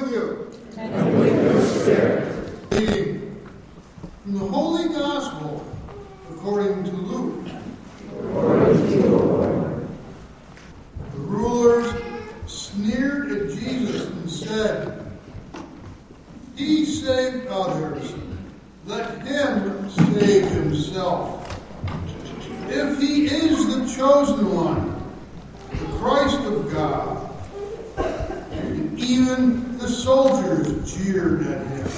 with you. And with your spirit. Reading from the Holy Gospel according to Luke. Glory to Lord. The rulers sneered at Jesus and said, He saved others. Let him save himself. If he is the chosen one, the Christ of God. And even the soldiers jeered at him.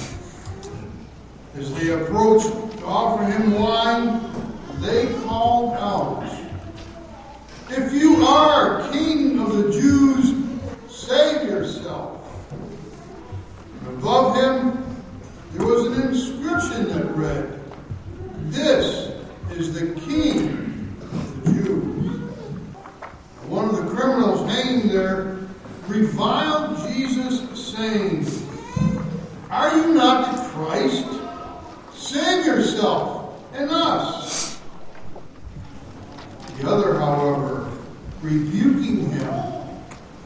As they approached to offer him wine, they called out, If you are king of the Jews, save yourself. And above him, there was an inscription that read, This is the King of the Jews. One of the criminals hanging there reviled Jesus, saying, Are you not the Christ? Save yourself and us. The other, however, rebuking him,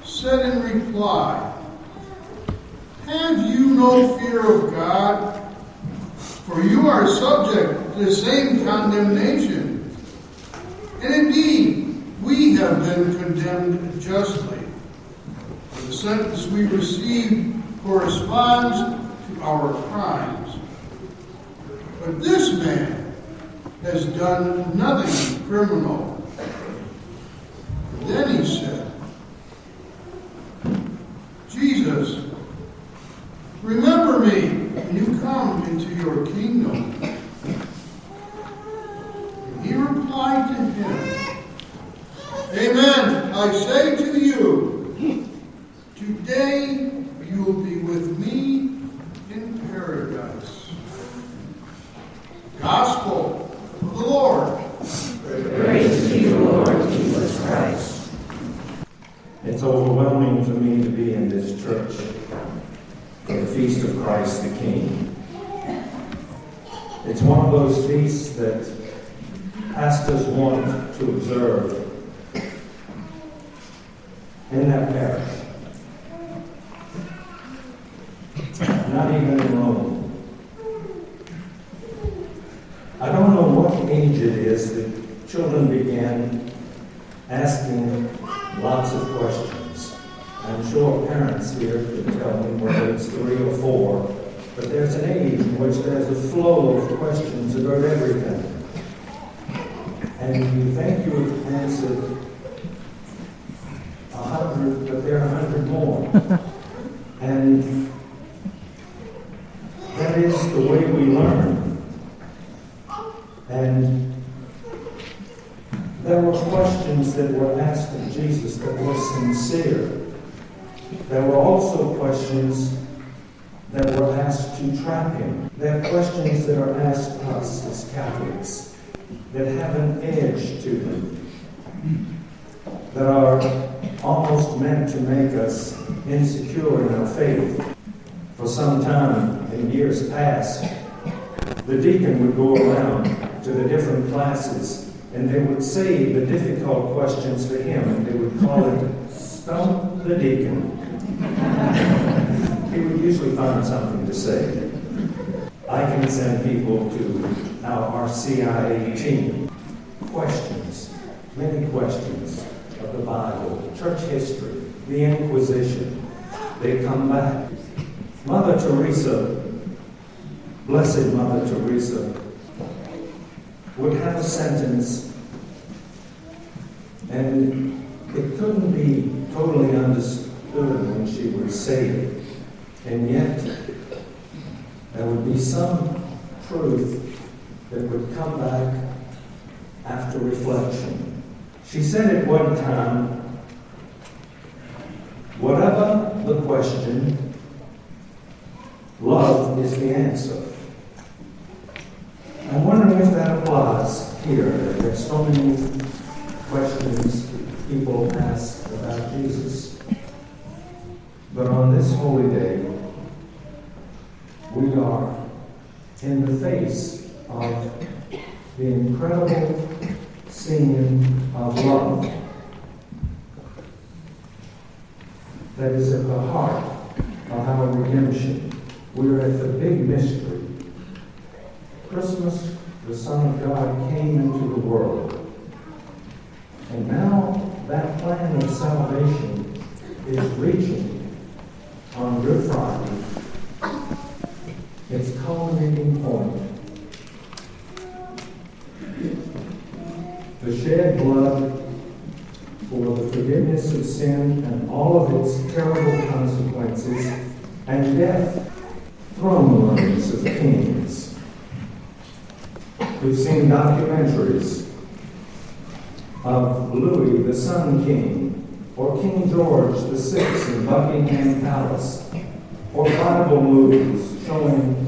said in reply, Have you no fear of God? For you are subject to the same condemnation. And indeed, we have been condemned justly. For the sentence we receive corresponds to our crimes. But this man has done nothing criminal. Then he said, Jesus, remember me when you come into your kingdom. And he replied to him, Amen, I say to you, today you will be with me in paradise. Gospel of the Lord. Praise to you, Lord Jesus Christ. It's overwhelming for me to be in this church for the Feast of Christ the King. It's one of those feasts that pastors want to observe in that parish. Not even in Rome. I don't know what age it is that children asking lots of questions. I'm sure parents here could tell me whether it's three or four, but there's an age in which there's a flow of questions about everything. And you think you have answered a hundred, but there are a hundred more. and that is the way we learn. And there were questions that were asked of Jesus that were sincere. There were also questions that were asked to trap him. There are questions that are asked us as Catholics that have an edge to them, that are almost meant to make us insecure in our faith. For some time, in years past, the deacon would go around to the different classes and they would say the difficult questions for him and they would call it Stump the Deacon. he would usually find something to say. I can send people to our RCIA team. Questions, many questions of the Bible, church history, the Inquisition. They come back. Mother Teresa, Blessed Mother Teresa, would have a sentence, and it couldn't be totally understood when she would say it. And yet, there would be some truth that would come back after reflection. She said at one time, whatever the question, love is the answer. I'm wondering if that applies here. There's so many questions people ask about Jesus. But on this holy day, we are in the face of the incredible scene of love that is at the heart of our redemption. We're at the big mystery. Christmas, the Son of God came into the world. And now that plan of salvation is reaching on Good Friday its culminating point. The shed blood for the forgiveness of sin and all of its terrible consequences, and death, throne rooms of kings. We've seen documentaries of Louis the Sun King, or King George VI in Buckingham Palace, or Bible movies showing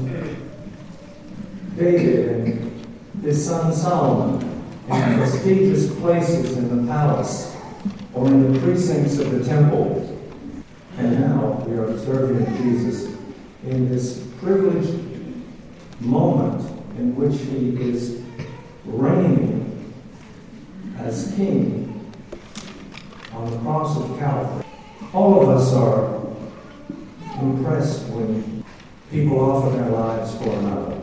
David and his son Solomon in prestigious places in the palace or in the precincts of the temple. And now we are observing Jesus in this privileged moment in which he is reigning king on the cross of Calvary. All of us are impressed when people offer their lives for another.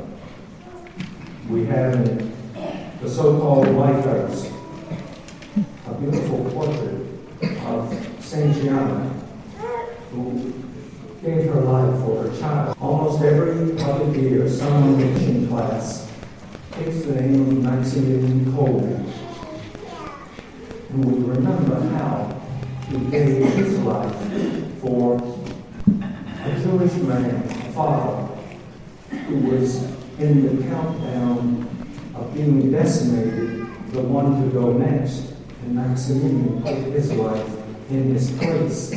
We have in the so-called White a beautiful portrait of Saint Gianna, who gave her life for her child. Almost every public year, some mission class takes the name of Maximilian Kolbe, and we remember how he gave his life for a Jewish man, a father, who was in the countdown of being decimated, the one to go next. And Maximilian put his life in his place.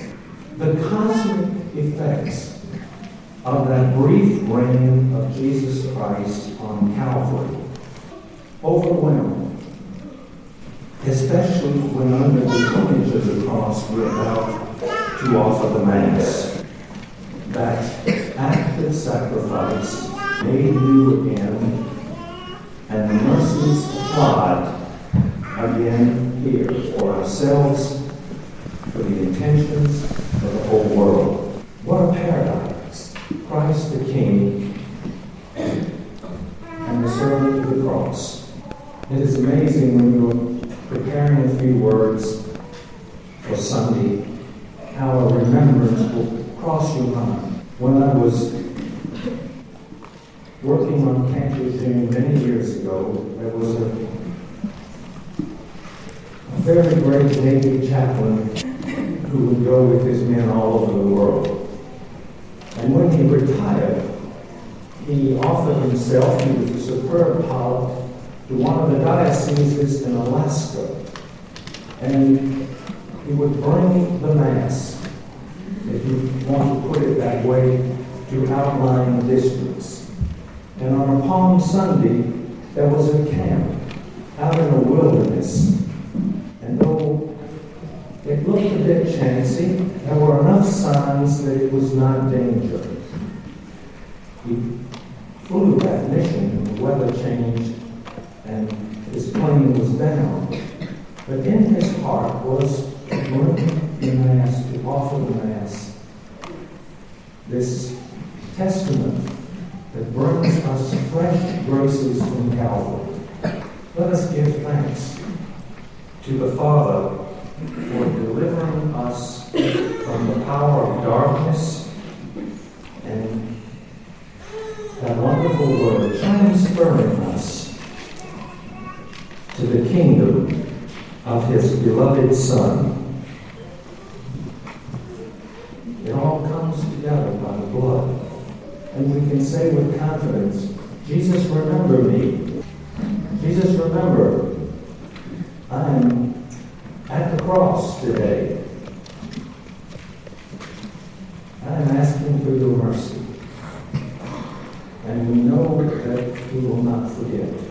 The cosmic effects of that brief reign of Jesus Christ on Calvary overwhelmed, especially when under the image of the cross we're about to offer the Mass. That active sacrifice made new again, and the mercies of God again here for ourselves, for the intentions of the whole world. Few words for Sunday, how a remembrance will cross your mind. When I was working on Camp Lejeune many years ago, there was a, a very great Navy chaplain who would go with his men all over the world. And when he retired, he offered himself, he was a superb pilot, to one of the dioceses in Alaska. And he would bring the Mass, if you want to put it that way, to outlying districts. And on a Palm Sunday, there was a camp out in the wilderness. And though it looked a bit chancy, there were enough signs that it was not danger. He flew that mission, and the weather changed, and his plane was down. But in his heart was to bring the Mass, to offer the Mass. This testament that brings us fresh graces from Calvary. Let us give thanks to the Father for delivering us from the power of darkness beloved Son. It all comes together by the blood. And we can say with confidence, Jesus, remember me. Jesus, remember, I'm at the cross today. I'm asking for your mercy. And we know that He will not forget.